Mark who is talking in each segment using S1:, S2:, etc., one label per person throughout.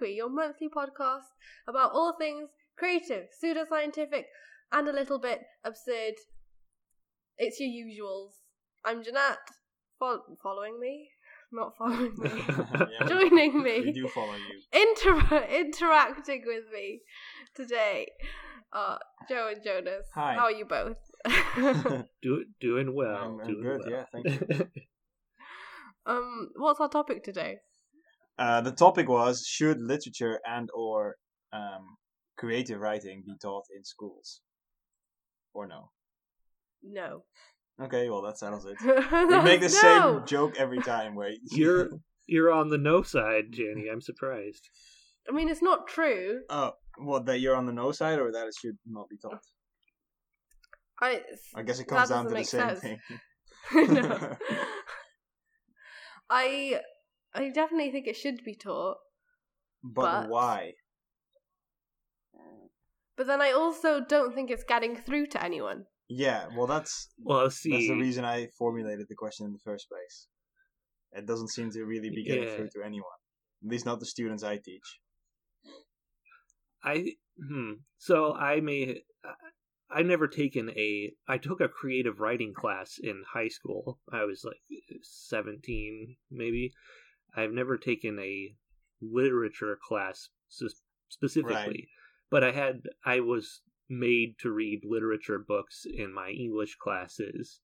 S1: Welcome your monthly podcast about all things creative, pseudoscientific, and a little bit absurd. It's your usuals. I'm Jeanette. Fol- following me? Not following me.
S2: Yeah,
S1: Joining
S2: we
S1: me.
S2: do follow you.
S1: Inter- interacting with me today. Uh, Joe and Jonas.
S2: Hi.
S1: How are you both?
S3: Do, doing well.
S2: I'm- I'm
S3: doing
S2: good,
S3: well.
S2: yeah, thank you.
S1: um, what's our topic today?
S2: Uh, the topic was should literature and or um, creative writing be taught in schools, or no?
S1: No.
S2: Okay, well that settles it. We make the
S1: No!
S2: same joke every time. Where
S3: You're you're on the no side, Jenny. I'm surprised.
S1: I mean, it's not true.
S2: oh, well, that you're on the no side, or that it should not be taught?
S1: I.
S2: I guess it comes down to the same
S1: sense.
S2: thing.
S1: no. I. I definitely think it should be taught,
S2: But,
S1: But-
S2: why?
S1: but then I also don't think it's getting through to anyone.
S2: Yeah, well that's
S3: Well, see,
S2: that's the reason I formulated the question in the first place. It doesn't seem to really be getting
S3: Yeah.
S2: through to anyone. At least not the students I teach.
S3: I hmm. So I may. I never taken a. I took a creative writing class in high school. I was like seventeen, maybe. I've never taken a literature class specifically,
S2: Right.
S3: but I had. I was made to read literature books in my English classes.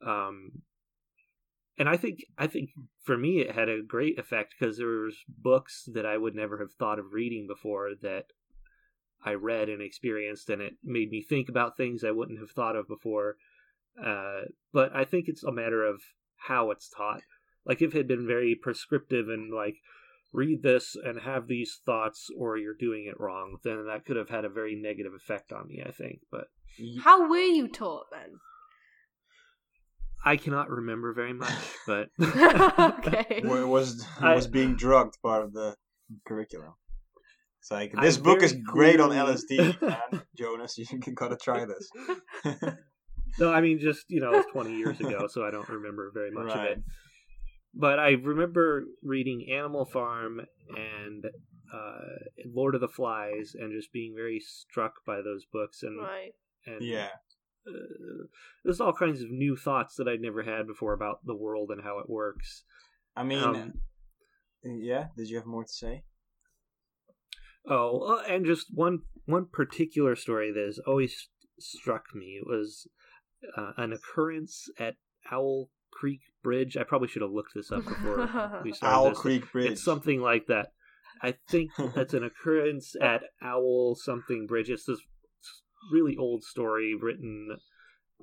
S3: Um, and I think I think for me it had a great effect because there was books that I would never have thought of reading before that I read and experienced, and it made me think about things I wouldn't have thought of before. Uh, but I think it's a matter of how it's taught. Like if it had been very prescriptive and like read this and have these thoughts, or you're doing it wrong, then that could have had a very negative effect on me. I think, but
S1: How were you taught then?
S3: I cannot remember very much. But
S1: okay.
S2: Wa- was
S3: I-
S2: was being drugged part of the curriculum. It's like
S3: I
S2: this book is
S3: very
S2: great on LSD, man. Jonas, you gotta try this.
S3: No, I mean just you know, it was twenty years ago, so I don't remember very much of it. But I remember reading Animal Farm and uh, Lord of the Flies, and just being very struck by those books, and
S1: Right.
S3: and
S2: yeah,
S3: uh, there's all kinds of new thoughts that I'd never had before about the world and how it works.
S2: I mean,
S3: Um,
S2: yeah. Did you have more to say?
S3: Oh, uh, and just one one particular story that has always struck me was uh, an occurrence at Owl Creek Bridge. I probably should have looked this up before we started.
S2: Owl
S3: this.
S2: Creek Bridge.
S3: It's something like that. I think that's an occurrence at Owl something Bridge. It's this really old story written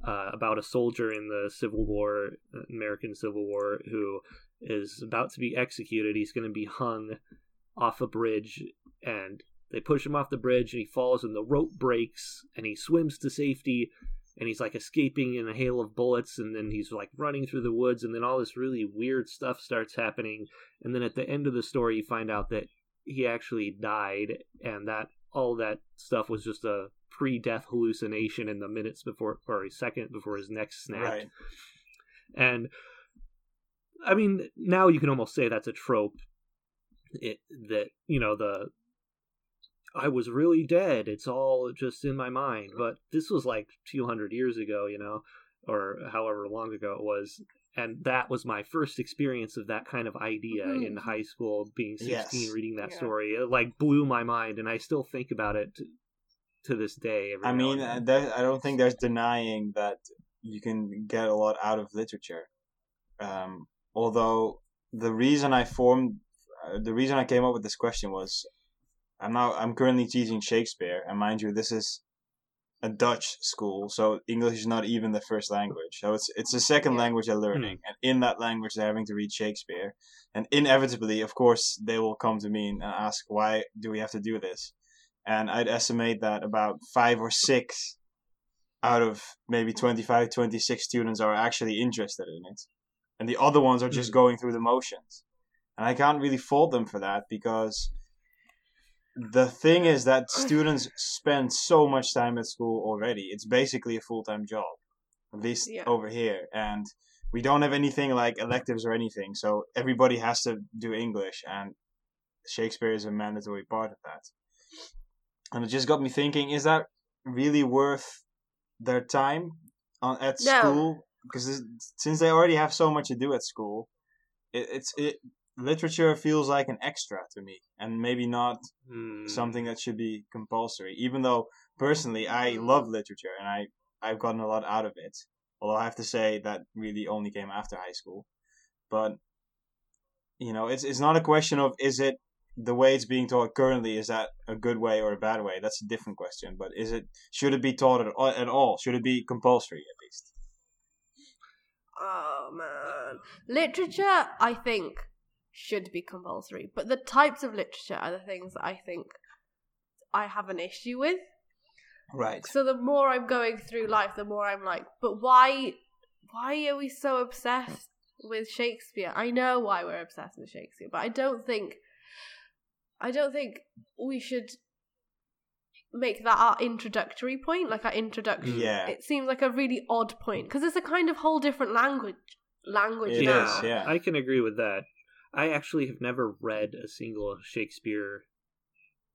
S3: uh, about a soldier in the Civil War, American Civil War, who is about to be executed. He's going to be hung off a bridge, and they push him off the bridge, and he falls, and the rope breaks, and he swims to safety, and he's like escaping in a hail of bullets, and then he's like running through the woods, and then all this really weird stuff starts happening, and then at the end of the story, you find out that he actually died, and that all that stuff was just a pre-death hallucination in the minutes before, or a second before his neck snapped.
S2: right.
S3: And I mean, now you can almost say that's a trope. It that you know the I was really dead. It's all just in my mind. But this was like 200 years ago, you know, or however long ago it was. And that was my first experience of that kind of idea
S1: Mhm.
S3: in high school, being 16,
S2: Yes.
S3: reading that
S1: Yeah.
S3: story. It like blew my mind, and I still think about it to, to this day. Every
S2: I mean,
S3: and
S2: uh,
S3: then.
S2: there, I don't think there's denying that you can get a lot out of literature. Um, although the reason I formed, uh, the reason I came up with this question was, I'm now I'm currently teaching Shakespeare, and mind you, this is a Dutch school, so English is not even the first language. So it's it's a second
S1: Yeah.
S2: language they're learning, and in that language they're having to read Shakespeare, and inevitably, of course, they will come to me and ask, why do we have to do this? and I'd estimate that about five or six out of maybe 25, 26 students are actually interested in it. And the other ones are just
S3: Mhm.
S2: going through the motions. And I can't really fault them for that because the thing is that students spend so much time at school already. It's basically a full time job, at least
S1: Yeah.
S2: over here. And we don't have anything like electives or anything, so everybody has to do English, and Shakespeare is a mandatory part of that. And it just got me thinking: Is that really worth their time on at
S1: No.
S2: school? Because since they already have so much to do at school, it, it's it literature feels like an extra to me, and maybe not
S3: Hmm.
S2: something that should be compulsory. Even though personally I love literature and I I've gotten a lot out of it. Although I have to say that really only came after high school. But you know, it's it's not a question of is it the way it's being taught currently is that a good way or a bad way? That's a different question. But is it should it be taught at all? At all? Should it be compulsory at least?
S1: Oh man, literature I think should be compulsory, but the types of literature are the things that I think I have an issue with.
S2: Right.
S1: So the more I'm going through life, the more I'm like, but why why are we so obsessed with Shakespeare? I know why we're obsessed with Shakespeare, but I don't think I don't think we should make that our introductory point, like our introduction.
S2: Yeah.
S1: It seems like a really odd point because it's a kind of whole different language language
S2: It
S1: now.
S2: is, yeah.
S3: I can agree with that. I actually have never read a single Shakespeare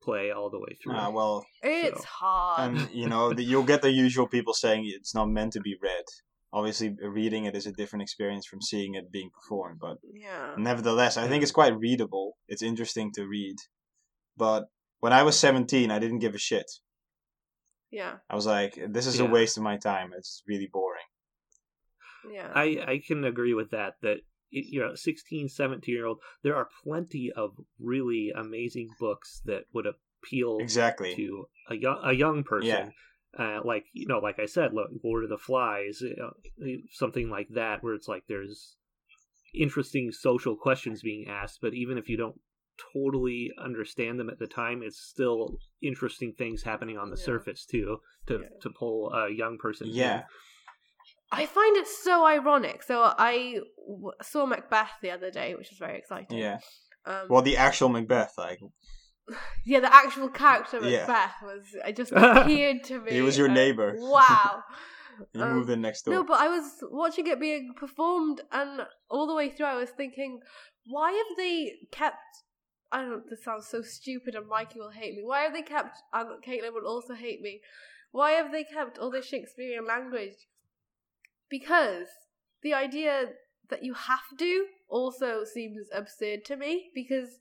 S3: play all the way through.
S2: Uh, well,
S1: It's
S3: So-
S1: hard.
S2: and you know the, you'll get the usual people saying it's not meant to be read. Obviously, reading it is a different experience from seeing it being performed, but
S1: yeah.
S2: nevertheless, I think it's quite readable. It's interesting to read. But when I was 17, I didn't give a shit.
S1: Yeah.
S2: I was like, this is a waste of my time. It's really boring.
S1: Yeah.
S3: I, I can agree with that. That it, you know, 16, 17 year old, there are plenty of really amazing books that would appeal
S2: Exactly.
S3: to a young a young person.
S2: Yeah.
S3: Uh, like you know, like I said, look, Lord of the Flies, you know, something like that, where it's like there's interesting social questions being asked, but even if you don't totally understand them at the time, it's still interesting things happening on the
S1: Yeah.
S3: surface too to
S1: Yeah.
S3: to pull a young person. in.
S2: Yeah.
S1: I find it so ironic. So I w- saw Macbeth the other day, which was very exciting.
S2: Yeah.
S1: Um,
S2: Well, the actual Macbeth, like,
S1: yeah, the actual character
S2: Yeah.
S1: Macbeth was. It just appeared to me.
S2: He was your
S1: and-
S2: neighbor.
S1: Wow.
S2: you
S1: Um,
S2: moved in next door.
S1: No, but I was watching it being performed, and all the way through, I was thinking, why have they kept? I don't. know, This sounds so stupid, and Mikey will hate me. Why have they kept? And Caitlin will also hate me. Why have they kept all this Shakespearean language? Because the idea that you have to also seems absurd to me. Because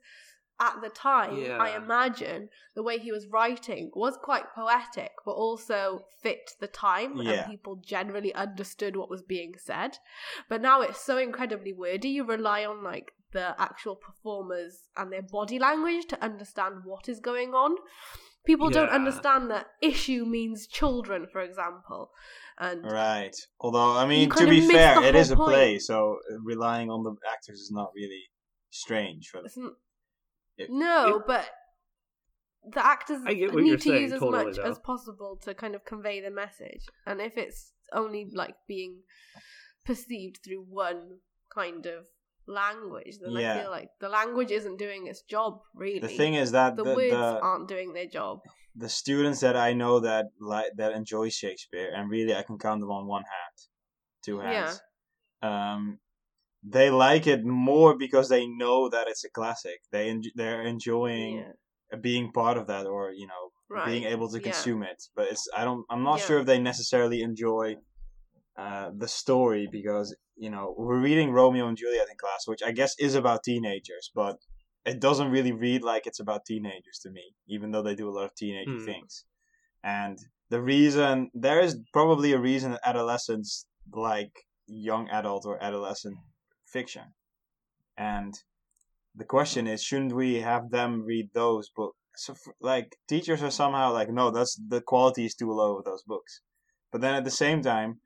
S1: at the time, I imagine the way he was writing was quite poetic, but also fit the time,
S2: Yeah.
S1: and people generally understood what was being said. But now it's so incredibly wordy, you rely on like the actual performers and their body language to understand what is going on. People don't understand that issue means children, for example. And
S2: Right. Although, I mean, to be fair, it is a
S1: whole
S2: play, so relying on the actors is not really strange for them. It-
S1: no,
S3: it-
S1: but the actors
S3: I get what
S1: need to
S3: saying,
S1: use as
S3: totally,
S1: much
S3: though.
S1: as possible to kind of convey the message. And if it's only like being perceived through one kind of language, then
S2: Yeah.
S1: I feel like the language isn't doing its job really.
S2: The thing is that
S1: the,
S2: the,
S1: words
S2: the,
S1: aren't doing their job.
S2: The students that I know that like that enjoy Shakespeare, and really I can count them on one hand, two hands. Um, they like it more because they know that it's a classic. They en- they're enjoying
S1: Yeah.
S2: being part of that, or you know,
S1: Right.
S2: being able to
S1: yeah.
S2: consume it. But it's I don't I'm not
S1: Yeah.
S2: sure if they necessarily enjoy uh, the story because you know we're reading Romeo and Juliet in class, which I guess is about teenagers, but it doesn't really read like it's about teenagers to me, even though they do a lot of teenage
S3: Hmm.
S2: things. And the reason there is probably a reason that adolescents like young adult or adolescent fiction, and the question is, shouldn't we have them read those books? So, f- like, teachers are somehow like, no, that's the quality is too low of those books. But then at the same time,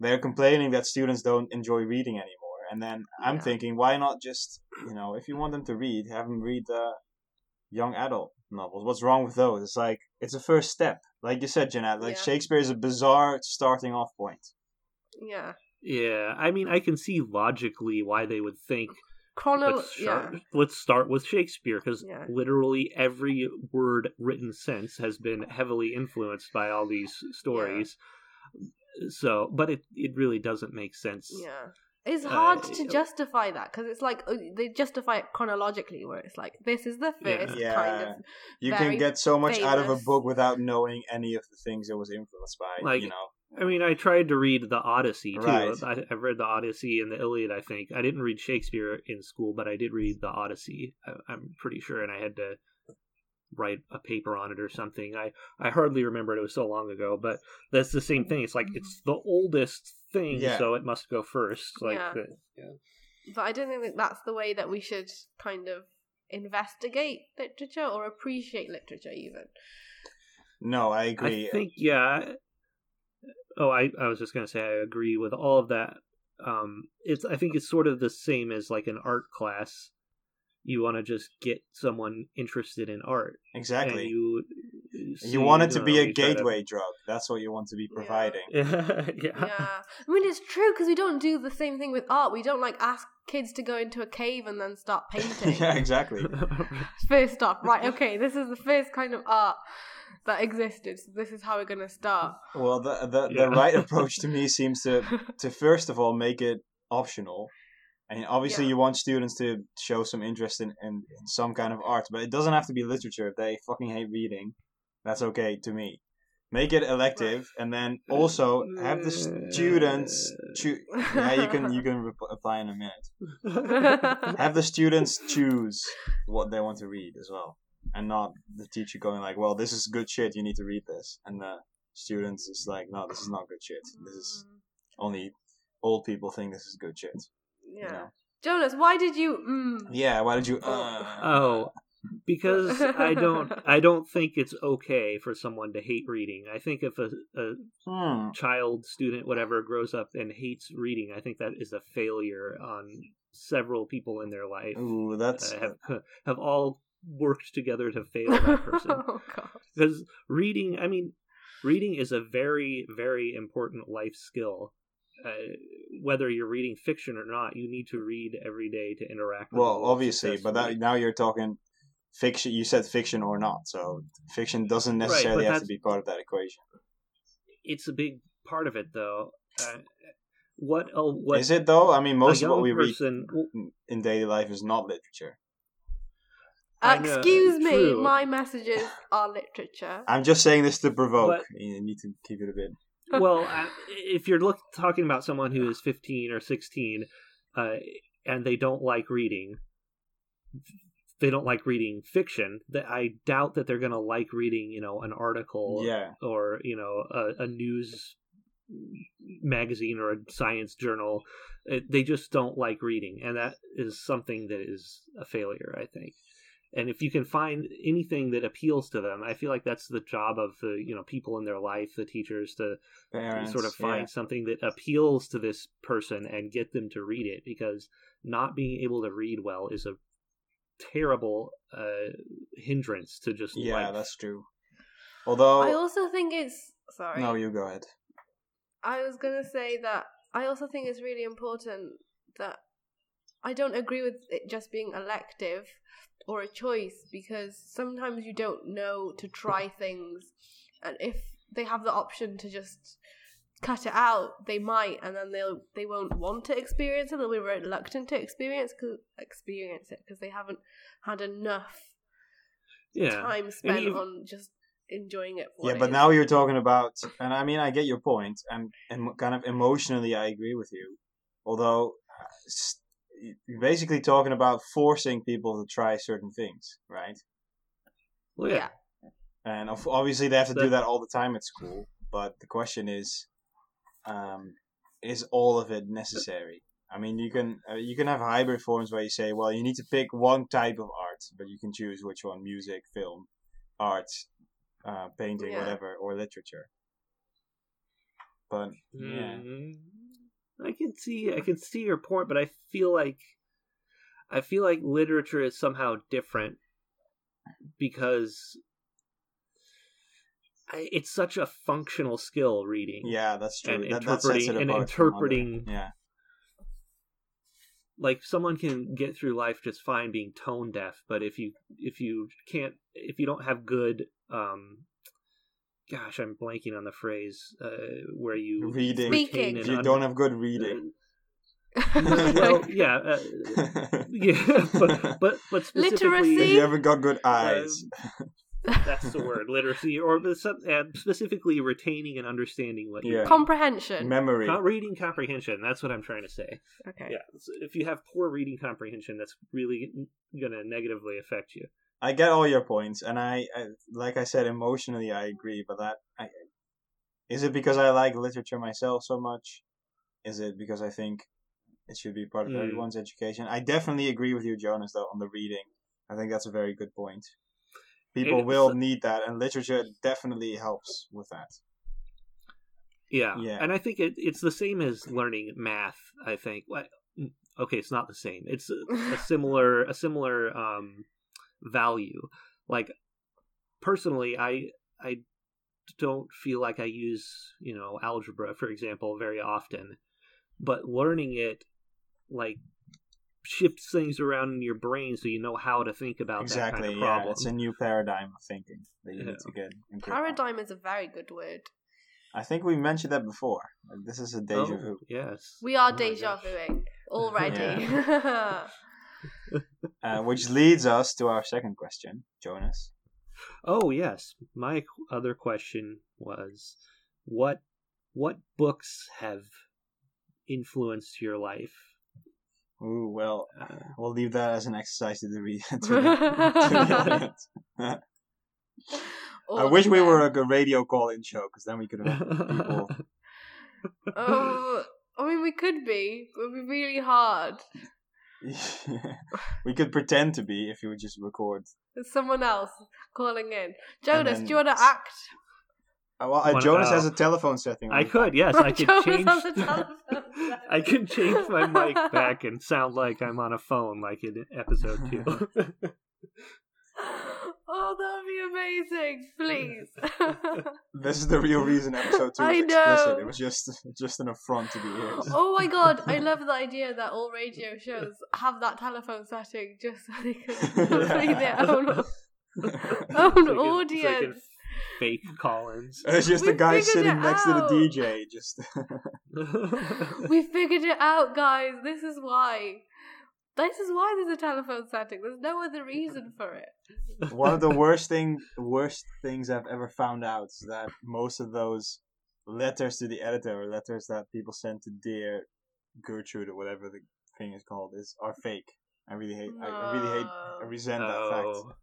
S2: they're complaining that students don't enjoy reading anymore. And then I'm thinking, why not just, you know, if you want them to read, have them read the young adult novels. What's wrong with those? It's like it's a first step, like you said, Jeanette. Like
S1: Yeah.
S2: Shakespeare is a bizarre starting off point.
S1: Yeah.
S3: Yeah, I mean, I can see logically why they would think
S1: Chrono.
S3: let's
S1: Yeah.
S3: start, let's start with Shakespeare because
S1: Yeah.
S3: literally every word written since has been heavily influenced by all these stories. So, but it it really doesn't make sense
S1: Yeah. It's
S3: Uh,
S1: hard to
S3: yeah.
S1: justify that because it's like uh, they justify it chronologically, where it's like this is the first
S2: Yeah.
S1: kind of
S2: You can get so much out of a book without knowing any of the things it was influenced by.
S3: Like,
S2: you know,
S3: I mean, I tried to read the Odyssey too.
S2: Right.
S3: I, I've read the Odyssey and the Iliad. I think I didn't read Shakespeare in school, but I did read the Odyssey. I, I'm pretty sure, and I had to write a paper on it or something. I I hardly remember it. It was so long ago, but that's the same thing. It's like it's the oldest thing,
S2: Yeah.
S3: so it must go first. Like,
S1: Yeah.
S3: the- yeah.
S1: But I don't think that that's the way that we should kind of investigate literature or appreciate literature, even.
S2: no, I agree.
S3: I think yeah. Oh, I I was just gonna say I agree with all of that. Um, it's I think it's sort of the same as like an art class. You want to just get someone interested in art,
S2: exactly.
S3: and you
S2: You want it to be a
S3: you try
S2: gateway drug. That's what you want to be
S1: Yeah.
S2: providing.
S3: yeah,
S1: Yeah. I mean, it's true because we don't do the same thing with art. We don't like ask kids to go into a cave and then start painting.
S2: yeah, exactly.
S1: First off, right, okay, this is the first kind of art that existed, so this is how we're going to start.
S2: Well, the the,
S3: Yeah.
S2: the right approach to me seems to to first of all make it optional. And obviously,
S1: Yeah.
S2: you want students to show some interest in, in, in some kind of art, but it doesn't have to be literature. If they fucking hate reading, that's okay to me. Make it elective, and then also have the students choose. Yeah, you can you can rep- apply in a minute. Have the students choose what they want to read as well, and not the teacher going like, "Well, this is good shit. You need to read this," and the students is like, "No, this is not good shit. This is only old people think this is good shit."
S1: Yeah.
S2: You know?
S1: Jonas, why did you. Mm,
S2: Yeah. Why did you? Uh,
S3: oh, because I don't I don't think it's okay for someone to hate reading. I think if a, a
S2: Hmm.
S3: child, student, whatever, grows up and hates reading, I think that is a failure on several people in their life.
S2: Ooh, that's
S3: uh, have have all worked together to fail that person.
S1: oh,
S3: Because reading, I mean, reading is a very, very important life skill. Uh, whether you're reading fiction or not, you need to read every day to interact. with
S2: well, obviously, but that, now you're talking fiction. You said fiction or not, so fiction doesn't necessarily
S3: but
S2: have to be part of that equation.
S3: it's a big part of it, though. Uh, what? Oh, what?
S2: Is it though? I mean, most of what we
S3: person,
S2: read in daily life is not literature.
S3: I know,
S1: Excuse me,
S3: true.
S1: my messages are literature.
S2: I'm just saying this to provoke.
S3: But-
S2: you need to keep it a bit.
S3: well, uh, if you're look, talking about someone who is 15 or 16, uh, and they don't like reading, they don't like reading fiction. That I doubt that they're going to like reading, you know, an article
S2: Yeah.
S3: or you know a, a news magazine or a science journal. It, they just don't like reading, and that is something that is a failure, I think. And if you can find anything that appeals to them, I feel like that's the job of the you know people in their life, the teachers, to
S2: Parents,
S3: sort of find
S2: yeah.
S3: something that appeals to this person and get them to read it. Because not being able to read well is a terrible uh, hindrance to just
S2: Yeah,
S3: life.
S2: that's true. Although,
S1: I also think it's. Sorry.
S2: no, you go ahead.
S1: I was gonna say that I also think it's really important that I don't agree with it just being elective or a choice because sometimes you don't know to try things, and if they have the option to just cut it out, they might, and then they'll they won't want to experience it. They'll be reluctant to experience cause, experience it because they haven't had enough
S3: yeah.
S1: time spent
S3: you-
S1: on just enjoying it. For
S2: Yeah,
S1: what
S2: but
S1: it
S2: now you're talking about, and I mean, I get your point, and and kind of emotionally, I agree with you. Although, uh, you're basically talking about forcing people to try certain things, right?
S3: Well, yeah.
S1: Yeah.
S2: And obviously, they have to do
S3: That-
S2: that all the time at school. But the question is, um, is all of it necessary? I mean, you can uh, you can have hybrid forms where you say, well, you need to pick one type of art, but you can choose which one: music, film, art, uh, painting,
S1: Yeah.
S2: whatever, or literature. But yeah,
S3: Mm, I can see I can see your point, but I feel like I feel like literature is somehow different because I, it's such a functional skill reading.
S2: yeah, that's true.
S3: And
S2: that, that
S3: interpreting- and
S2: apart from other-
S3: interpreting-
S2: yeah,
S3: Like someone can get through life just fine being tone deaf, but if you if you can't if you don't have good um gosh, I'm blanking on the phrase uh where you
S2: Reading.
S1: Speaking.
S2: if you
S3: un-
S2: don't have good reading,
S3: well, yeah, uh, yeah, but but but specifically,
S1: Literacy?
S2: you haven't got good eyes.
S3: That's the word, literacy, or the some- and specifically retaining and understanding what you're
S2: Yeah.
S1: Comprehension.
S2: Memory.
S3: not reading comprehension. That's what I'm trying to say.
S1: okay.
S3: Yeah, so if you have poor reading comprehension, that's really going to negatively affect you.
S2: I get all your points, and I, I like I said, emotionally I agree. But that, I, is it because I like literature myself so much? Is it because I think it should be part of
S3: Mm.
S2: everyone's education? I definitely agree with you, Jonas, though, on the reading. I think that's a very good point. People
S3: It's-
S2: will need that, and literature definitely helps with that.
S3: Yeah,
S2: Yeah.
S3: and I think it, it's the same as learning math. I think. Okay, it's not the same. It's a, a similar a similar um, value. Like personally, I I don't feel like I use you know algebra, for example, very often, but learning it like shifts things around in your brain so you know how to think about
S2: exactly.
S3: that kind of
S2: yeah,
S3: problem.
S2: it's a new paradigm of thinking that you
S3: Yeah.
S2: need to get. in on.
S1: Paradigm is a very good word.
S2: I think we mentioned that before. Like, this is a deja
S3: Oh,
S2: vu.
S3: Yes.
S1: We are
S3: Oh
S1: deja
S3: gosh.
S1: vuing already.
S2: Uh, which leads us to our second question, Jonas.
S3: Oh yes, my other question was, what what books have influenced your life?
S2: Ooh, well,
S3: Uh,
S2: we'll leave that as an exercise to the, re- to the, to the audience. I wish we were a radio call-in show, because then we could have people.
S1: Oh, I mean, we could be. but It would be really hard.
S2: we could pretend to be if you would just record.
S1: There's someone else calling in. Jonas,
S2: then-
S1: do you want to act?
S2: Uh, well, uh, Jonas has a telephone setting.
S3: I could, yes, I could
S1: Jonas
S3: change.
S1: has a
S3: I can change my mic back and sound like I'm on a phone, like in episode two.
S1: oh, that would be amazing. Please.
S2: This is the real reason episode two
S1: I
S2: was explicit.
S1: know.
S2: It was just just an affront to the ears.
S1: oh my god, I love the idea that all radio shows have that telephone setting just so they can bring their own, own
S3: So I can- so I can
S1: audience.
S3: Fake Collins.
S2: It's just
S1: We
S2: the guy sitting
S1: it
S2: next to the. DJ. Just
S1: We figured it out, guys. This is why. This is why there's a telephone setting. There's no other reason for it.
S2: one of the worst thing worst things I've ever found out is that most of those letters to the editor or letters that people send to dear Gertrude or whatever the thing is called is are fake. I really hate. I, I really hate. I
S1: No.
S2: resent that fact.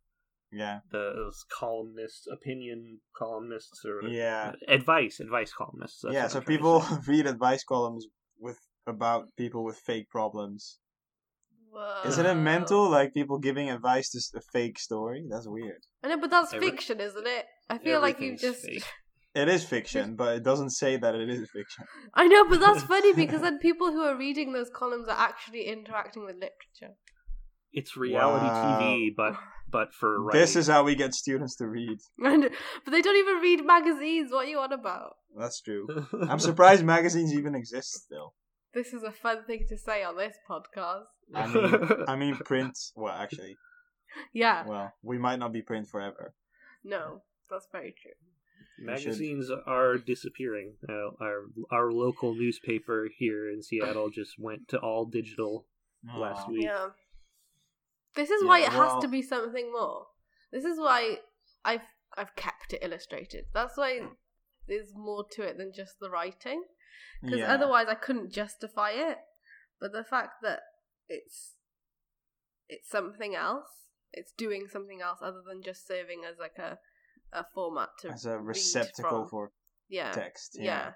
S2: Yeah.
S3: those columnists, opinion columnists, or
S2: Yeah.
S3: advice, advice columnists. that's
S2: yeah. So
S3: I'm trying to
S2: people read advice columns with about people with fake problems.
S1: Whoa.
S2: Isn't it mental? Like people giving advice to a fake story? That's weird.
S1: I know, but that's
S3: Every-
S1: fiction, isn't it? I feel like you just.
S3: fake.
S2: It is fiction, but it doesn't say that it is fiction.
S1: I know, but that's funny because then people who are reading those columns are actually interacting with literature.
S3: It's reality
S2: Wow.
S3: TV, but but for writing.
S2: This is how we get students to read.
S1: And, but they don't even read magazines. What are you on about?
S2: That's true. I'm surprised magazines even exist still.
S1: This is a fun thing to say on this podcast.
S2: I mean, I mean print. Well, actually,
S1: Yeah,
S2: well, we might not be print forever.
S1: no, that's very true.
S3: Magazines are disappearing. Uh, our our local newspaper here in Seattle just went to all digital last week.
S1: Yeah. This is
S2: Yeah,
S1: why it has to be something more. This is why I've I've kept it illustrated. That's why there's more to it than just the writing. Because
S2: Yeah.
S1: otherwise I couldn't justify it. But the fact that it's it's something else, it's doing something else other than just serving as like a a format to
S2: as a receptacle for
S1: yeah
S2: text.
S1: yeah.
S2: Yeah,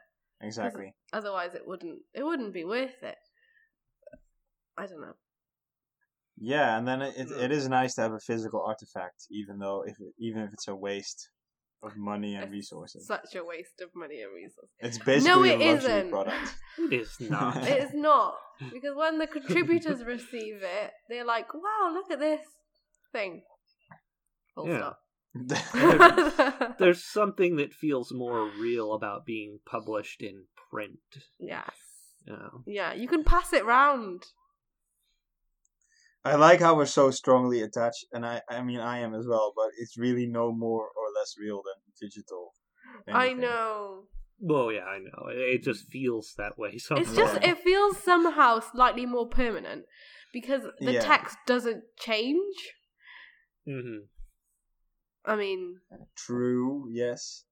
S2: exactly.
S1: Otherwise it wouldn't it wouldn't be worth it. I don't know.
S2: Yeah, and then it, it, it hmm. is nice to have a physical artifact, even though if it, even if it's a waste of money and
S1: It's
S2: resources.
S1: Such a waste of money and resources.
S2: It's basically
S1: it
S2: a luxury
S1: isn't.
S2: product.
S3: It is not.
S1: It is not because when the contributors receive it, they're like, "Wow, look at this thing." Full
S3: Yeah.
S1: stop.
S3: There's something that feels more real about being published in print.
S1: yes,
S3: You know?
S1: yeah, you can pass it round.
S2: I like how we're so strongly attached, and I, I mean, I am as well. But it's really no more or less real than digital.
S1: I know.
S3: Well, yeah, I know. It it just feels that way sometimes.
S1: It's just, it feels somehow slightly more permanent because the
S2: Yeah.
S1: text doesn't change.
S3: Mm-hmm.
S1: I mean,
S2: True. Yes.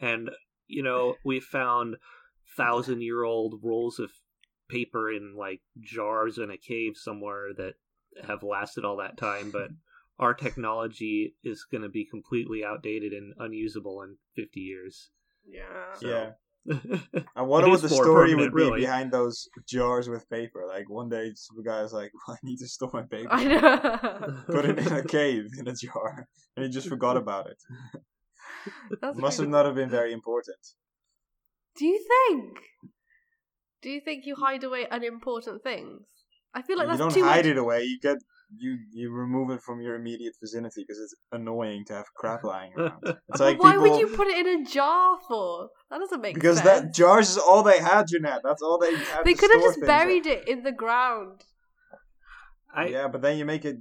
S3: And you know, we found thousand year old rolls of paper in like jars in a cave somewhere that have lasted all that time, but our technology is going to be completely outdated and unusable in 50 years.
S1: yeah.
S3: So-
S2: Yeah.
S3: yeah,
S2: I wonder
S3: It
S2: what
S3: is
S2: the story would be
S3: really.
S2: behind those jars with paper. Like one day, some guy's like, well, "I need to store my paper."
S1: I know.
S2: Put it in a cave in a jar, and he just forgot about it.
S1: That's
S2: Must have not have been very important.
S1: Do you think? Do you think you hide away unimportant things? I feel like
S2: you
S1: that's
S2: don't hide
S1: much.
S2: it away. You get you you remove it from your immediate vicinity because it's annoying to have crap lying around. It's
S1: But
S2: like
S1: why
S2: people
S1: would you put it in a jar for? That doesn't make
S2: because
S1: sense.
S2: Because that jars is all they had, Jeanette. That's all they had.
S1: they
S2: to
S1: could have just
S2: things in.
S1: buried it in the ground.
S3: I
S2: Yeah, but then you make it.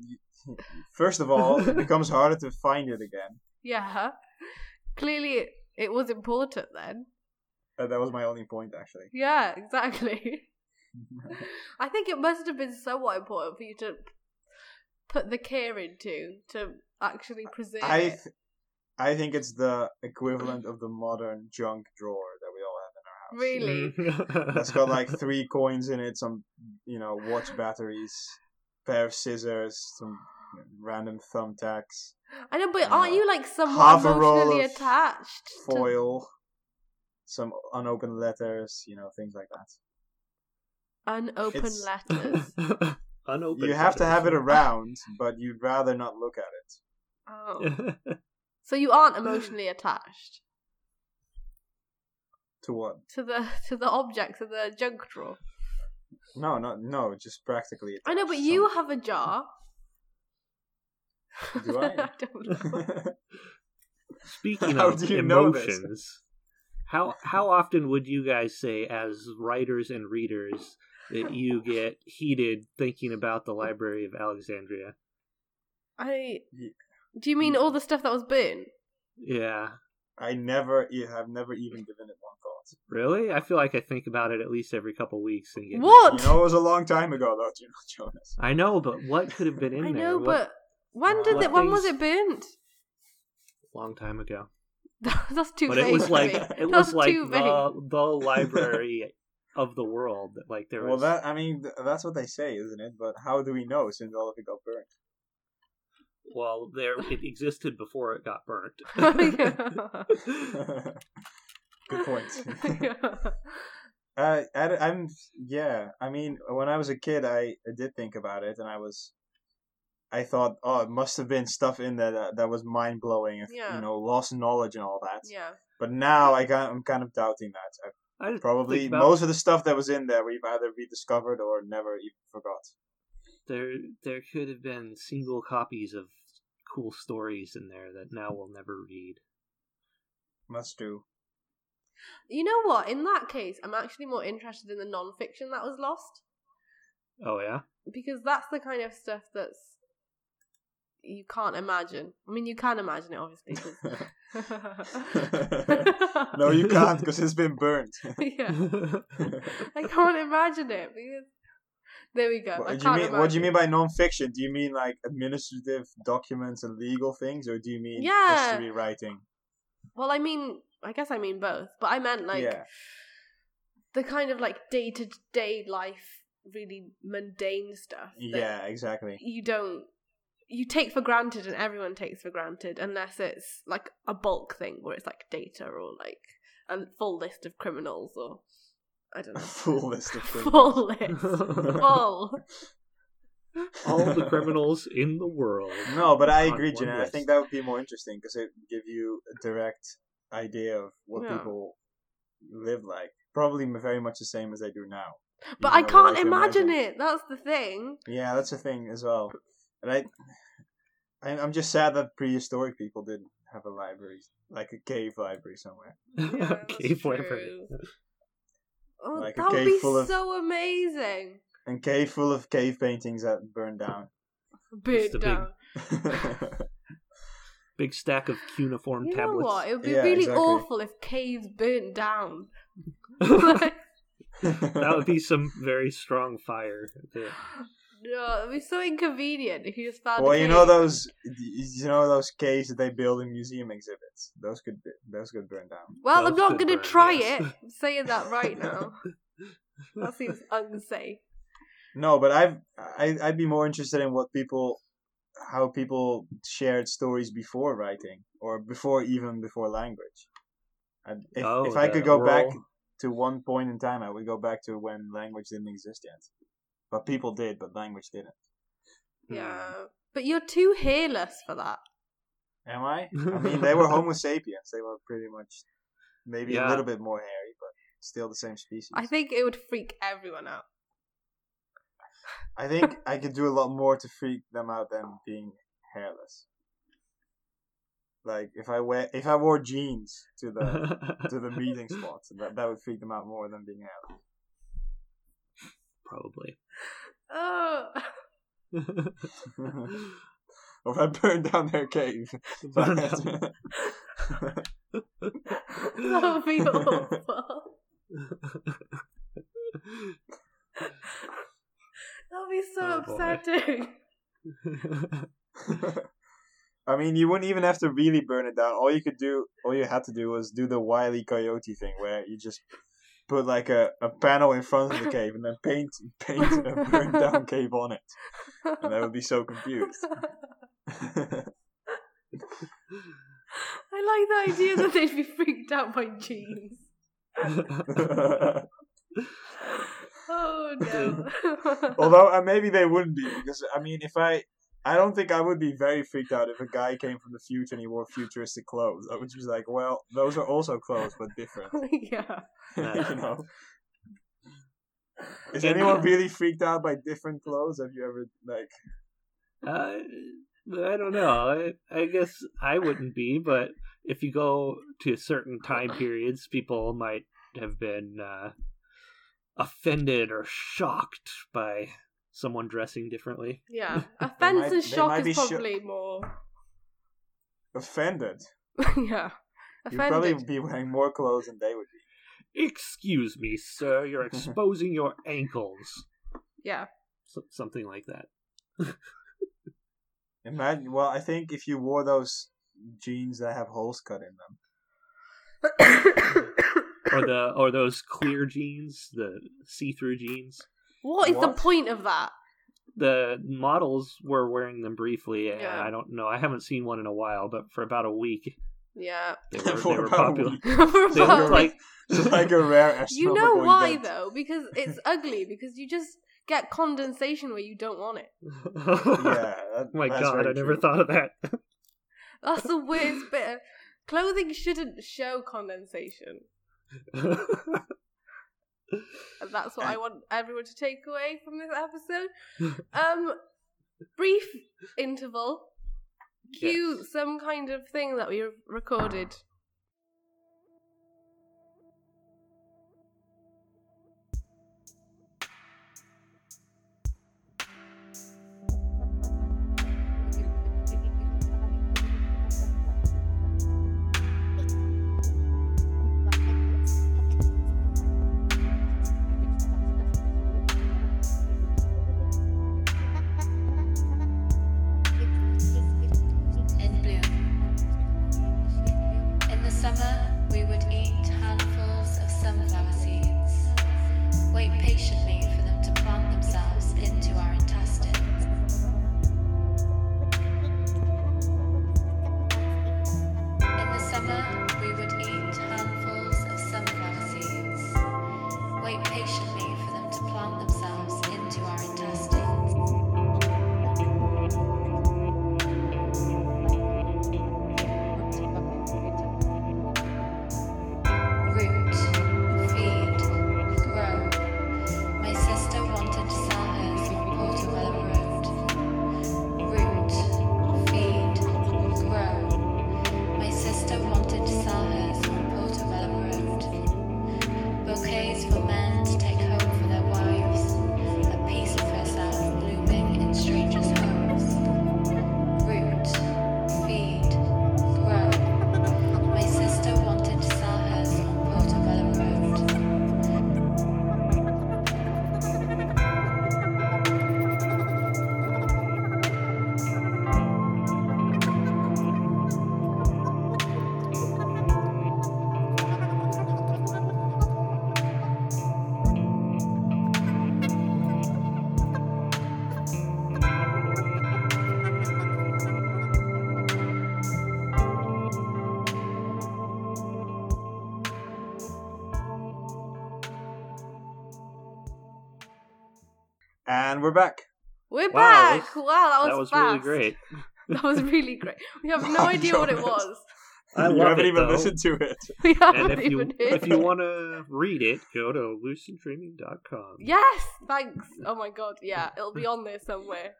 S2: First of all, it becomes harder to find it again.
S1: Yeah. Clearly, it, it was important then.
S2: Uh, that was my only point, actually.
S1: Yeah, exactly. I think it must have been somewhat important for you to put the care into to actually preserve
S2: I
S1: it.
S2: I think it's the equivalent of the modern junk drawer that we all have in our house.
S1: Really?
S2: That's got like three coins in it, some you know watch batteries, pair of scissors, some random thumbtacks,
S1: I know, but
S2: uh,
S1: aren't you like somewhat
S2: half
S1: emotionally
S2: of
S1: attached? to-
S2: foil, some unopened letters, you know things like that.
S1: Unopened
S2: It's-
S1: letters.
S3: Unopened
S2: you have to have it around, but you'd rather not look at it.
S1: Oh. So you aren't emotionally attached
S2: To what?
S1: to the to the objects of the junk drawer.
S2: No, no, no. Just practically.
S1: I know, but
S2: attached.
S1: you have a jar.
S2: Do I?
S1: I don't know.
S3: Speaking
S2: How
S3: of
S2: do you know this?
S3: emotions, how how often would you guys say, as writers and readers, that you get heated thinking about the Library of Alexandria?
S1: I. Do you mean all the stuff that was burnt?
S3: Yeah,
S2: I never have never even given it one thought.
S3: really? I feel like I think about it at least every couple weeks and get
S1: What?
S2: You know, it was a long time ago, though, you know, Jonas.
S3: I know, but what could have been in
S1: I
S3: there?
S1: I know,
S3: What-
S1: but when did it? When was it burnt?
S3: long time ago.
S1: That's too
S3: But
S1: vague.
S3: it was like it was like
S1: too vague.
S3: the the library of the world. Like there
S2: Well,
S3: was.
S2: that I mean, that's what they say, isn't it? But how do we know since all of it got burnt?
S3: Well, there it existed before it got burnt.
S2: Good point. Uh, I, I'm yeah. I mean, when I was a kid, I, I did think about it, and I was, I thought, oh, it must have been stuff in there that, that was mind blowing,
S1: Yeah.
S2: you know, lost knowledge and all that.
S1: yeah.
S2: But now I got, I'm kind of doubting that. I
S3: I just
S2: probably
S3: about-
S2: most of the stuff that was in there we've either rediscovered or never even forgot.
S3: there there could have been single copies of cool stories in there that now we'll never read.
S2: Must do.
S1: You know what? In that case, I'm actually more interested in the non-fiction that was lost
S3: Oh yeah,
S1: because that's the kind of stuff that's you can't imagine. I mean, you can imagine it, obviously.
S2: no, you can't because it's been burnt.
S1: yeah, I can't imagine it because there we go. I
S2: What do you mean? What do you mean by non-fiction? Do you mean like administrative documents and legal things, or do you mean
S1: Yeah.
S2: history writing?
S1: Well, I mean, I guess I mean both, but I meant like
S2: yeah,
S1: the kind of like day to day life, really mundane stuff.
S2: yeah, exactly.
S1: You don't. You take for granted, and everyone takes for granted, unless it's like a bulk thing where it's like data or like a full list of criminals or I don't know.
S2: Full list of things.
S1: Full list. Full.
S3: all the criminals in the world.
S2: No, but I agree,
S3: one
S2: Jeanette. I think that would be more interesting because it would give you a direct idea of what
S1: Yeah.
S2: people live like. Probably very much the same as they do now.
S1: But I can't
S2: like to
S1: imagine it. That's the thing.
S2: Yeah, that's a thing as well. And I, I, I'm just sad that prehistoric people didn't have a library, like a cave library somewhere.
S1: Yeah, that's
S3: Cave library.
S1: Oh,
S2: Like a
S1: that would be
S2: of-
S1: so amazing.
S2: And cave full of cave paintings that burned down.
S1: Burnt
S3: a big-
S1: down.
S3: big stack of cuneiform
S1: You know
S3: tablets.
S1: what? It would be
S2: Yeah,
S1: really
S2: exactly.
S1: awful if caves burnt down.
S3: that would be some very strong fire. Yeah.
S1: No, it'd be so inconvenient if you just found. a
S2: well, you know those, you know those caves that they build in museum exhibits. Those could, be, those could burn down.
S1: Well, I'm not going to
S3: burn,
S1: try
S3: yes.
S1: it. I'm saying that right now. that seems unsafe.
S2: No, but I've, I, I'd be more interested in what people, how people shared stories before writing or before even before language. And if,
S3: Oh,
S2: if I could go back to one point in time, I would go back to when language didn't exist yet. But people did, but language didn't.
S1: Yeah, hmm. but you're too hairless for that.
S2: Am I? I mean, they were Homo sapiens. They were pretty much, maybe a
S3: Yeah.
S2: little bit more hairy, but still the same species.
S1: I think it would freak everyone out.
S2: I think I could do a lot more to freak them out than being hairless. Like if I wear if I wore jeans to the to the meeting spot, that that would freak them out more than being hairless.
S3: Probably.
S1: Oh,
S2: or if I burned down their cave.
S3: Down.
S1: that would be awful. That would be so
S3: Oh,
S1: upsetting.
S2: I mean, you wouldn't even have to really burn it down. All you could do, all you had to do was do the Wile E. Coyote thing, where you just put like a, a panel in front of the cave and then paint paint a burned down cave on it, and I would be so confused.
S1: I like the idea that they'd be freaked out by jeans. Oh no.
S2: Although uh, maybe they wouldn't be because I mean, if I, I don't think I would be very freaked out if a guy came from the future and he wore futuristic clothes. I would just be like, well, those are also clothes but different.
S1: yeah.
S2: you know. Is
S3: And-
S2: anyone really freaked out by different clothes? Have you ever like?
S3: Uh, I don't know. I, I guess I wouldn't be, but if you go to certain time periods, people might have been uh, offended or shocked by someone dressing differently.
S1: Yeah. Offense
S2: might-
S1: and shock
S2: might be
S1: is
S2: sho-
S1: probably more.
S2: offended.
S1: yeah. offended.
S2: You'd probably be wearing more clothes than they would be.
S3: Excuse me, sir, you're exposing your ankles.
S1: Yeah.
S3: So, something like that.
S2: Imagine. Well, I think if you wore those jeans that have holes cut in them,
S3: Or the or those clear jeans, the see-through jeans.
S1: What is the point of that?
S3: The models were wearing them briefly. and
S1: Yeah.
S3: I don't know. I haven't seen one in a while, but for about a week,
S1: Yeah.
S3: they were,
S2: For
S3: they were
S2: about a
S3: popular.
S2: week.
S3: They
S1: About-
S3: like
S2: it's like a rare
S1: you know why
S2: event.
S1: though? Because it's ugly. Because you just get condensation where you don't want it.
S2: Yeah. That,
S3: Oh my god,
S2: very
S3: I never
S2: true.
S3: thought of that.
S1: That's the worst bit. Clothing shouldn't show condensation. And that's what I want everyone to take away from this episode. Um, brief interval. Cue some kind of thing that we re- recorded.
S4: And
S2: we're back.
S1: We're
S3: Wow,
S1: back.
S3: this-
S1: wow, that was
S3: that was
S1: fast.
S3: really great.
S1: That was really great. We have no idea what it was.
S3: I
S2: you
S3: love
S2: haven't
S3: it,
S2: even
S3: though.
S2: listened to it.
S1: We
S3: And
S1: haven't
S3: if you
S1: even
S3: if you want to read it, go to luciddreaming.com.
S1: Yes, thanks. Oh my god, yeah, it'll be on there somewhere.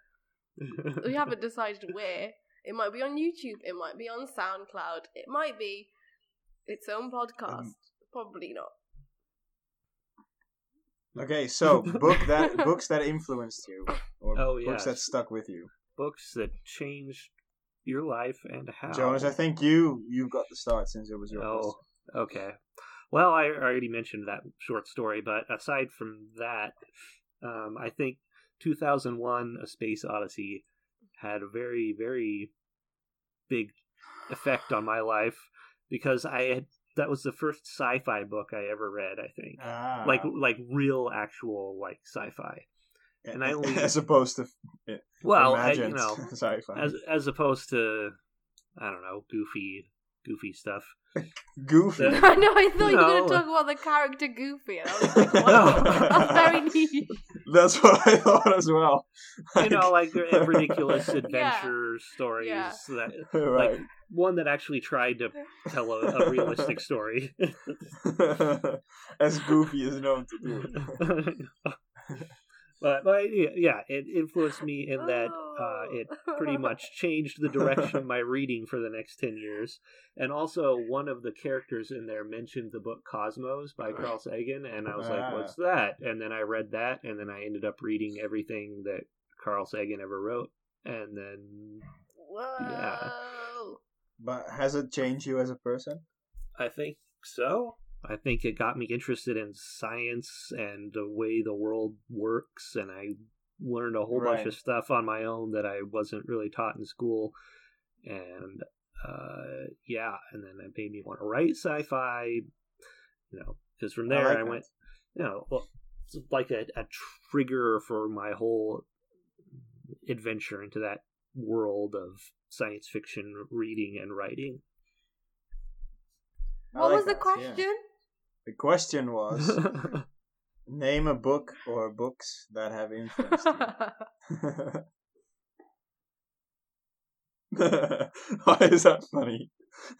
S1: We haven't decided where. It might be on YouTube. It might be on SoundCloud. It might be its own podcast.
S2: Um,
S1: Probably not.
S2: Okay, so book that books that influenced you, or
S3: Oh,
S2: books that stuck with you.
S3: Books that changed your life and how.
S2: Jonas, I think you you've got the start since it was your
S3: Oh,
S2: question.
S3: okay. Well, I already mentioned that short story, but aside from that, um, I think 2001: A Space Odyssey had a very, very big effect on my life because I had that was the first sci-fi book I ever read. I think,
S2: Ah,
S3: like like real, actual like sci-fi. and I only-
S2: as opposed to
S3: Well, I, you know,
S2: sci-fi.
S3: as as opposed to I don't know, goofy, goofy stuff.
S2: Goofy.
S3: The-
S1: I know. I thought you were going to talk about the character Goofy, and I was like, wow, that's very niche.
S2: That's what I thought as well.
S3: You know, like ridiculous adventure stories
S1: Yeah.
S3: that
S2: right.
S3: like one that actually tried to tell a, a realistic story.
S2: as goofy is known to do.
S3: But, but yeah, yeah, it influenced me in that uh, it pretty much changed the direction of my reading for the next 10 years. And also, one of the characters in there mentioned the book Cosmos by Carl Sagan, and I was like,
S2: Ah.
S3: what's that? And then I read that, and then I ended up reading everything that Carl Sagan ever wrote. And then
S1: Whoa.
S2: But has it changed you as a person?
S3: I think so. I think it got me interested in science and the way the world works, and I learned a whole bunch of stuff on my own that I wasn't really taught in school. And uh, yeah, and then it made me want to write sci-fi. You know, because from
S2: I
S3: there
S2: like
S3: I, went, you know, well, like a, a trigger for my whole adventure into that world of science fiction reading and writing.
S1: What
S2: like
S1: was the
S2: that, yeah.
S1: Question?
S2: The question was name a book or books that have influenced you. Why is that funny?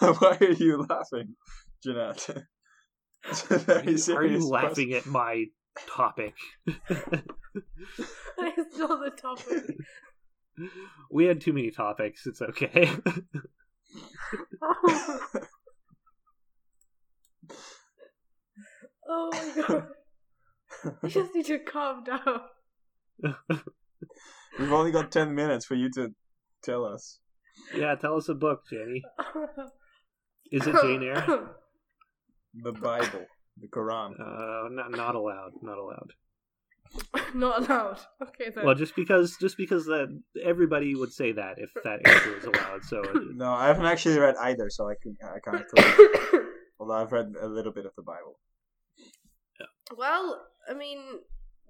S2: Why are you laughing, Jeanette? It's
S3: Are
S2: very
S3: you, are
S2: serious
S3: you laughing at my topic?
S1: I saw the topic.
S3: we had too many topics. It's okay.
S1: oh my god. You just need to calm down.
S2: We've only got 10 minutes for you to tell us.
S3: yeah, tell us a book, Jenny. Is it Jane Eyre?
S2: The Bible, the Quran.
S3: Uh, not, not allowed. Not allowed.
S1: Not allowed. Okay then.
S3: Well, just because just because that everybody would say that if that answer was allowed. So
S2: No, I haven't actually read either, so I can I can't claim. Although I've read a little bit of the Bible.
S1: well, I mean,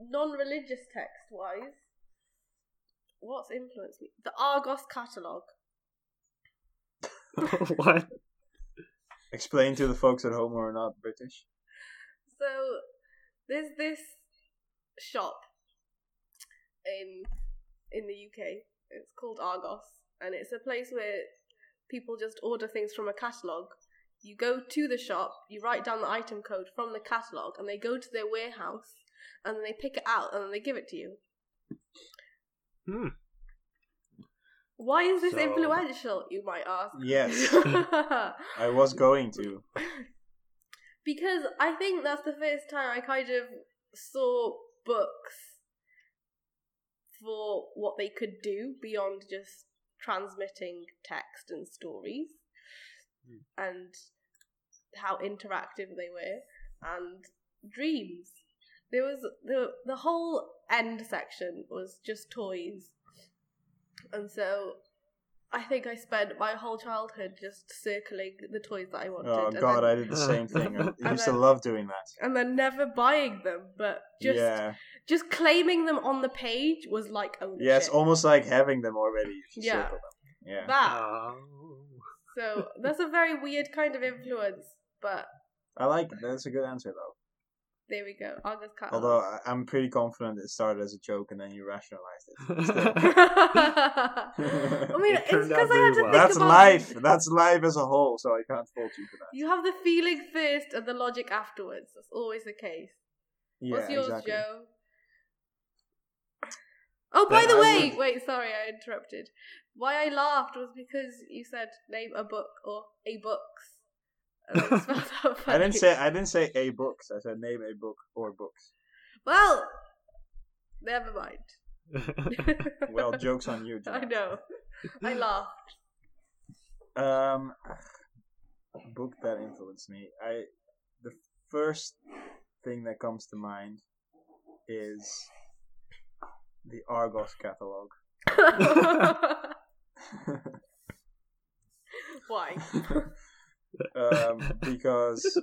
S1: non-religious text-wise, what's influenced me? The Argos catalogue.
S3: what?
S2: Explain to the folks at home who are not British.
S1: So there's this shop in in the UK. It's called Argos, and it's a place where people just order things from a catalogue. You go to the shop, you write down the item code from the catalogue, and they go to their warehouse, and then they pick it out, and then they give it to you.
S3: Hmm.
S1: Why is this
S3: So-
S1: influential? You might ask.
S2: Yes. I was going to.
S1: because I think that's the first time I kind of saw books for what they could do beyond just transmitting text and stories hmm. and how interactive they were and dreams. There was the the whole end section was just toys. And so I think I spent my whole childhood just circling the toys that I wanted.
S2: Oh god,
S1: then,
S2: I did the same thing. I
S1: And
S2: used to love doing that.
S1: and then never buying them, but just
S2: yeah.
S1: just claiming them on the page was like ownership.
S2: Yeah, it's almost like having them already.
S1: Yeah.
S2: them. Yeah.
S1: that.
S3: Oh.
S1: So that's a very weird kind of influence, but
S2: I like it. That's a good answer though.
S1: There we go. Argos catalog.
S2: Although I- I'm pretty confident it started as a joke and then you rationalized it.
S1: I mean,
S3: It
S1: it's because I had
S3: very
S1: to
S3: well.
S1: think
S2: That's
S1: about
S2: life. That's life as a whole, so I can't fault you for that.
S1: You have the feeling first and the logic afterwards. That's always the case.
S2: Yeah,
S1: What's yours,
S2: exactly.
S1: Joe? Oh, by
S2: Then
S1: the way,
S2: would-
S1: wait, sorry, I interrupted. Why I laughed was because you said name a book or a books. I spelled out
S2: I
S1: funny.
S2: didn't say I didn't say a books. I said name a book or books.
S1: Well, never mind.
S2: Well, jokes on you.
S1: I know. I laughed.
S2: Um, book that influenced me. I the first thing that comes to mind is the Argos catalog.
S1: Why?
S2: Um, because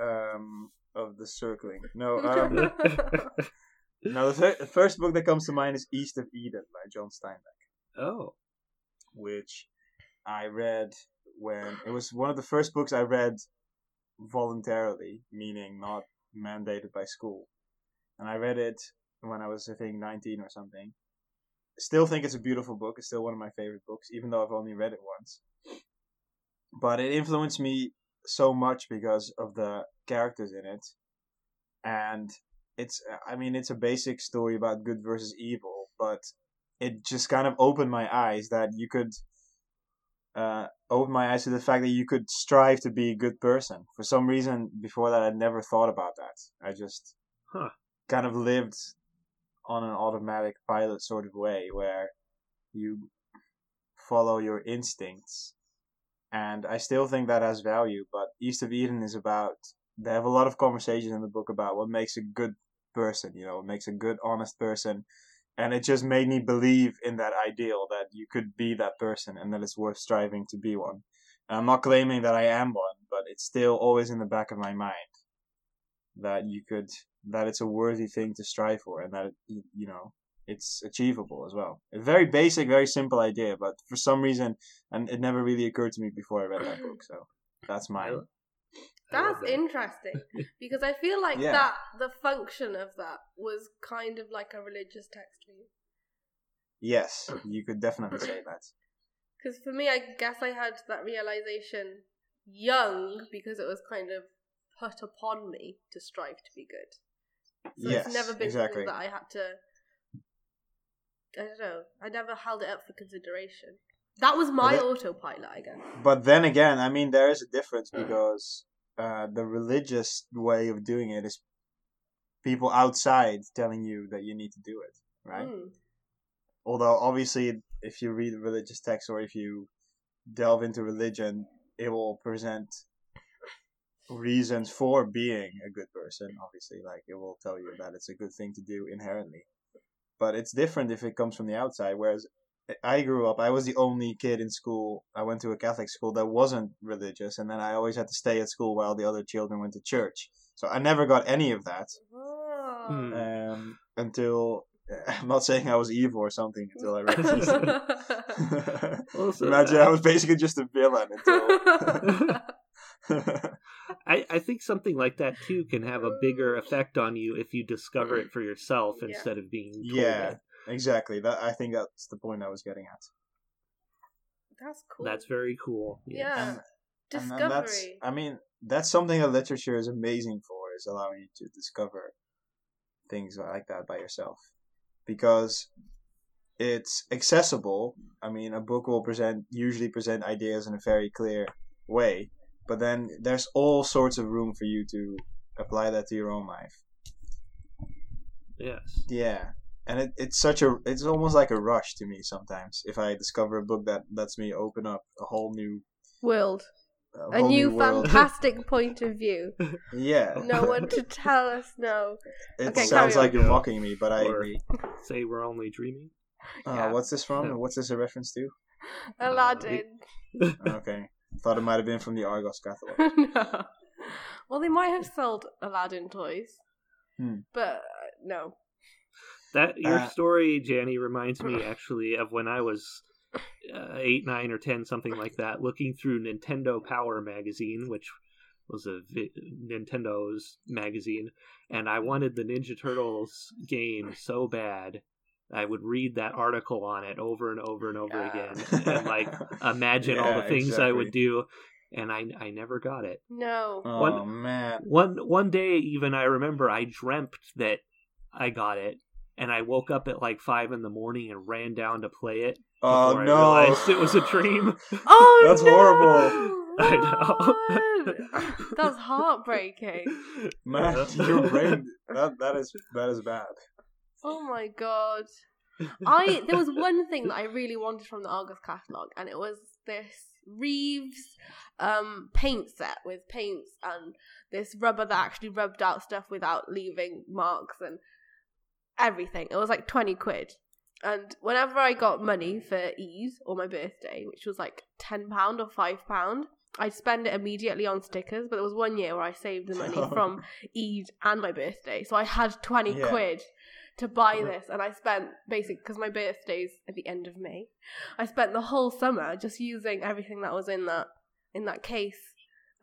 S2: um, of the circling. No, um, no. The, fir- the first book that comes to mind is East of Eden by John Steinbeck,
S3: oh,
S2: which I read when it was one of the first books I read voluntarily, meaning not mandated by school. And I read it when I was, I think, 19 or something. Still think it's a beautiful book. It's still one of my favorite books, even though I've only read it once. But it influenced me so much because of the characters in it. And it's, I mean, it's a basic story about good versus evil, but it just kind of opened my eyes that you could uh, opened my eyes to the fact that you could strive to be a good person. For some reason, before that, I'd never thought about that. I just
S3: Huh.
S2: kind of lived on an automatic pilot sort of way where you follow your instincts. And I still think that has value, but East of Eden is about. They have a lot of conversations in the book about what makes a good person, you know, what makes a good, honest person and it just made me believe in that ideal that you could be that person and that it's worth striving to be one. And I'm not claiming that I am one, but it's still always in the back of my mind that you could that it's a worthy thing to strive for and that it, you you know it's achievable as well. A very basic, very simple idea, but for some reason, and it never really occurred to me before I read that book. So that's mine.
S3: I love
S1: That's
S3: that.
S1: interesting because I feel like
S2: Yeah.
S1: that the function of that was kind of like a religious text for you.
S2: Yes, you could definitely say that.
S1: Because for me, I guess I had that realization young because it was kind of put upon me to strive to be good. So
S2: yes,
S1: it's never been
S2: exactly.
S1: something that I had to. I don't know. I never held it up for consideration. That was my
S2: But
S1: autopilot, I guess.
S2: But then again, I mean, there is a difference because uh, the religious way of doing it is people outside telling you that you need to do it, right?
S1: Mm.
S2: Although, obviously, if you read religious texts or if you delve into religion, it will present reasons for being a good person, obviously. Like, it will tell you that it's a good thing to do inherently. But it's different if it comes from the outside, whereas I grew up, I was the only kid in school. I went to a Catholic school that wasn't religious, and then I always had to stay at school while the other children went to church. So I never got any of that.
S3: Hmm.
S2: um, until. I'm not saying I was evil or something until I read this. Imagine
S3: I-
S2: I was basically just a villain until.
S3: I, I think something like that too can have a bigger effect on you if you discover it for yourself
S1: Yeah.
S3: instead of being told
S2: Yeah.
S3: it.
S2: exactly. That I think that's the point I was getting at.
S1: That's cool.
S3: That's very cool.
S1: yeah.
S2: And-
S1: Discovery.
S2: And that's, I mean, that's something that literature is amazing for, is allowing you to discover things like that by yourself. Because it's accessible. I mean, a book will present, usually present ideas in a very clear way, but then there's all sorts of room for you to apply that to your own life.
S3: Yes.
S2: Yeah. And it, it's such a, it's almost like a rush to me sometimes if I discover a book that lets me open up a whole new,
S1: World.
S2: a
S1: A
S2: whole
S1: new fantastic point of view.
S2: Yeah.
S1: No one to tell us no.
S2: It
S1: Okay,
S2: sounds like
S3: on.
S2: you're mocking me, but I
S3: Or-
S2: agree.
S3: Say we're only dreaming.
S2: Uh,
S1: Yeah.
S2: What's this from? What's this a reference to?
S1: Aladdin.
S2: Okay. Thought it might have been from the Argos catalog.
S1: no. Well, they might have sold Aladdin toys.
S2: Hmm.
S1: But uh, no.
S3: That your
S2: Uh,
S3: story, Janny, reminds me actually of when I was uh, eight, nine, or ten, something like that, looking through Nintendo Power magazine, which was a vi- Nintendo's magazine, and I wanted the Ninja Turtles game so bad. I would read that article on it over and over and over
S1: Yeah.
S3: again, and like imagine all the things I would do, and I I never got it.
S1: No.
S2: Oh
S3: One-
S2: man.
S3: One one day, even I remember I dreamt that I got it, and I woke up at like five in the morning and ran down to play it.
S2: Oh
S3: before I
S2: no.
S3: realized it was a dream.
S1: Oh,
S2: That's
S1: no!
S2: horrible.
S3: I know.
S1: What? That's heartbreaking.
S2: Man, your brain that that is that is bad.
S1: Oh my god. I there was one thing that I really wanted from the Argos catalog, and it was this Reeves um paint set with paints and this rubber that actually rubbed out stuff without leaving marks and everything. It was like twenty quid. And whenever I got money for Eid or my birthday, which was like ten pound or five pound, I'd spend it immediately on stickers. But there was one year where I saved the money from Eid and my birthday, so I had twenty
S2: Yeah.
S1: quid to buy this, and I spent basically because my birthday's at the end of May. I spent the whole summer just using everything that was in that in that case,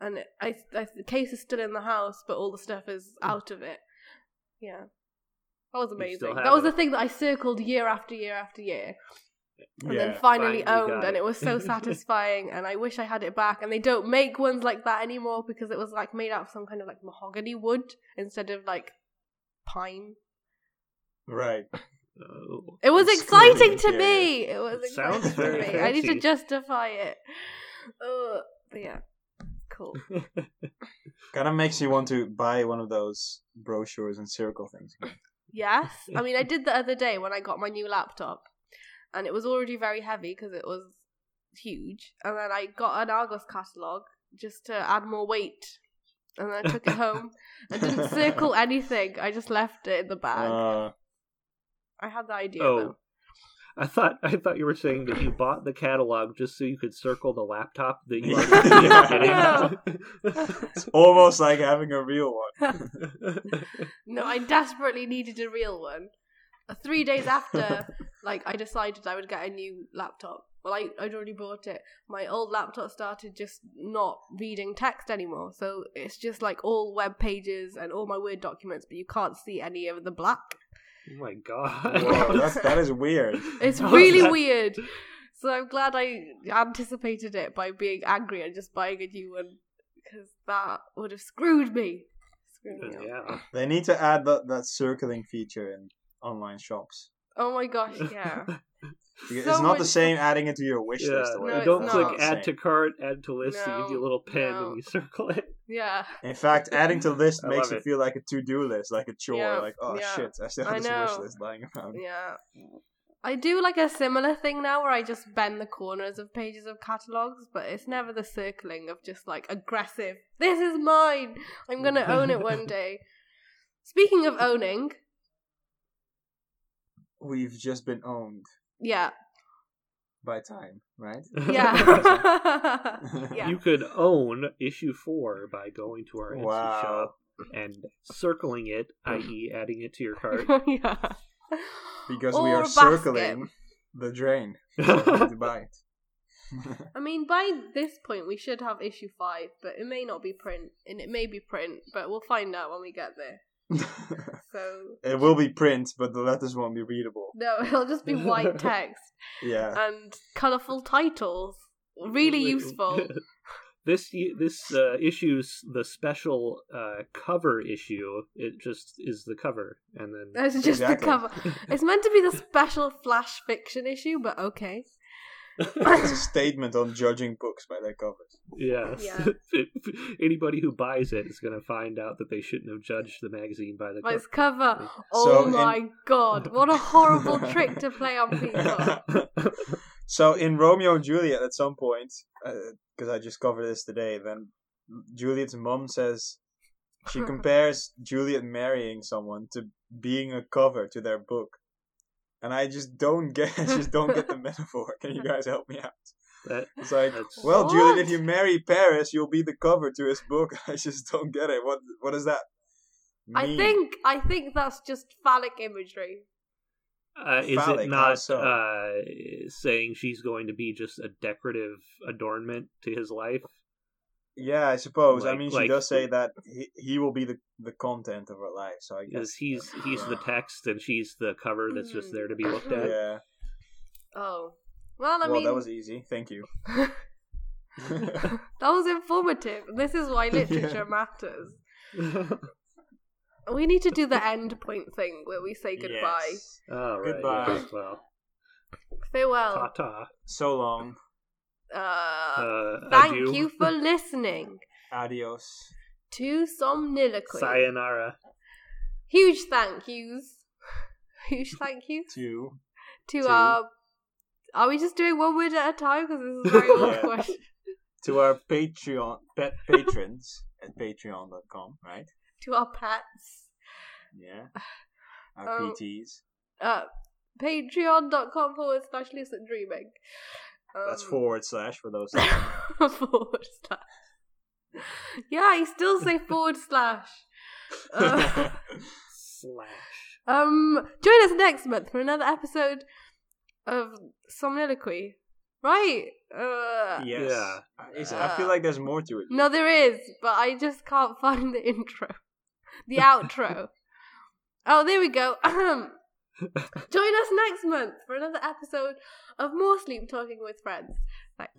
S1: and it, I, I the case is still in the house, but all the stuff is out of it. Yeah, that was amazing. That was the thing that I circled year after year after year, and
S2: Yeah.
S1: then finally, owned, and
S3: it.
S1: it was so satisfying. and I wish I had it back. And they don't make ones like that anymore because it was like made out of some kind of like mahogany wood instead of like pine.
S2: Right.
S3: Oh.
S1: It was exciting to
S2: yeah.
S1: me. It was
S3: It sounds
S1: exciting to
S3: very
S1: me. I need to justify it. Uh, but yeah, cool.
S2: Kind of makes you want to buy one of those brochures and circle things.
S1: Yes, I mean I did the other day when I got my new laptop, and it was already very heavy because it was huge. And then I got an Argos catalog just to add more weight, and then I took it home and didn't circle anything. I just left it in the bag.
S2: Uh,
S1: I had the idea
S3: Oh,
S1: though.
S3: I thought I thought you were saying that you bought the catalog just so you could circle the laptop that you
S2: Yeah.
S3: were
S2: it's almost like having a real one.
S1: No, I desperately needed a real one. Three days after, like, I decided I would get a new laptop. Well, I, I'd already bought it. My old laptop started just not reading text anymore. So it's just like all web pages and all my Word documents, but you can't see any of the black.
S3: Oh my god!
S2: Whoa, that's, that is weird.
S1: It's
S3: How's
S1: really
S3: that-
S1: weird. So I'm glad I anticipated it by being angry and just buying a new one. Because that would have screwed me. Screwed me up.
S3: yeah.
S2: They need to add that, that circling feature in online shops.
S1: Oh my gosh, yeah.
S2: Because
S1: So
S2: it's not the same adding it to your wish
S3: Yeah,
S2: list. Or
S1: No,
S3: you don't click
S1: not.
S2: not the
S3: add to cart, add to list. it gives you a little pen
S1: no.
S3: and you circle it.
S1: Yeah.
S2: In fact, adding to list
S3: I
S2: makes it
S3: it.
S2: feel like a to-do list, like a chore.
S1: Yeah,
S2: Like, oh
S1: yeah.
S2: shit, I still
S1: I
S2: have this wish list lying around.
S1: Yeah. I do like a similar thing now where I just bend the corners of pages of catalogs, but it's never the circling of just like aggressive. This is mine. I'm going to own it one day. Speaking of owning,
S2: We've just been owned
S1: yeah.
S2: By time, right?
S1: Yeah. yeah.
S3: You could own issue four by going to our Etsy
S2: Wow.
S3: shop and circling it, i.e., adding it to your cart.
S1: yeah.
S2: Because we are circling the drain. So to buy it.
S1: I mean, by this point, we should have issue five, but it may not be print, and it may be print, but we'll find out when we get there. So
S2: it will be print, but the letters won't be readable.
S1: no, it'll just be white text
S2: Yeah.
S1: and colourful titles. Really useful.
S3: This this uh, issue's the special uh, cover issue. It just is the cover, and then
S1: That's just
S2: Exactly.
S1: the cover. It's meant to be the special flash fiction issue, but okay.
S2: it's a statement on judging books by their covers.
S3: yes,
S1: Yeah.
S3: anybody who buys it is going to find out that they shouldn't have judged the magazine by the
S1: By
S3: cover.
S1: its cover. Oh
S2: So in-
S1: my god, what a horrible trick to play on people.
S2: so in Romeo and Juliet, at some point, uh, because I just covered this today, then Juliet's mom says she compares Juliet marrying someone to being a cover to their book, and I just don't get, I just don't get the metaphor. Can you guys help me out?
S3: That-
S2: It's like,
S3: that's-
S2: well, Juliet, if you marry Paris, you'll be the cover to his book. I just don't get it. What what does that?
S1: I think I think that's just phallic imagery.
S3: Uh, is
S2: Phallic,
S3: it not
S2: so?
S3: uh, saying she's going to be just a decorative adornment to his life?
S2: Yeah, I suppose. I mean, she
S3: like-
S2: does say that he, he will be the, the content of her life. So I guess
S3: he's he's the text and she's the cover that's just mm-hmm. there to be looked at.
S2: yeah.
S1: Oh. Well, I
S2: well,
S1: mean,
S2: that was easy. Thank you.
S1: that was informative. This is why literature matters. We need to do the end point thing where we say goodbye.
S2: Yes.
S3: oh, right.
S2: Goodbye.
S3: yes, well,
S1: Farewell.
S3: ta ta.
S2: So long.
S1: Uh,
S3: Uh,
S1: thank
S3: adieu.
S1: you for listening
S2: Adios.
S1: to Somniloquy.
S3: Sayonara.
S1: Huge thank yous. Huge thank you
S2: To
S1: to our. Are we just doing one word at a time? Because this is a very question.
S2: to our Patreon pet patrons at patreon.com, right?
S1: To our pets.
S2: Yeah. Our
S1: Oh.
S2: PTs.
S1: Uh, Patreon.com forward slash lucid dreaming. Um,
S2: That's forward slash for those.
S1: forward slash. Yeah, I still say forward slash. Uh,
S3: Slash.
S1: um, join us next month for another episode of Somniloquy. Right? Uh,
S2: yes.
S3: Yeah.
S2: Is- I feel like there's more to it.
S1: No, there is, but I just can't find the intro, the outro. Oh, there we go. Join us next month for another episode of More Sleep Talking with Friends. Thanks.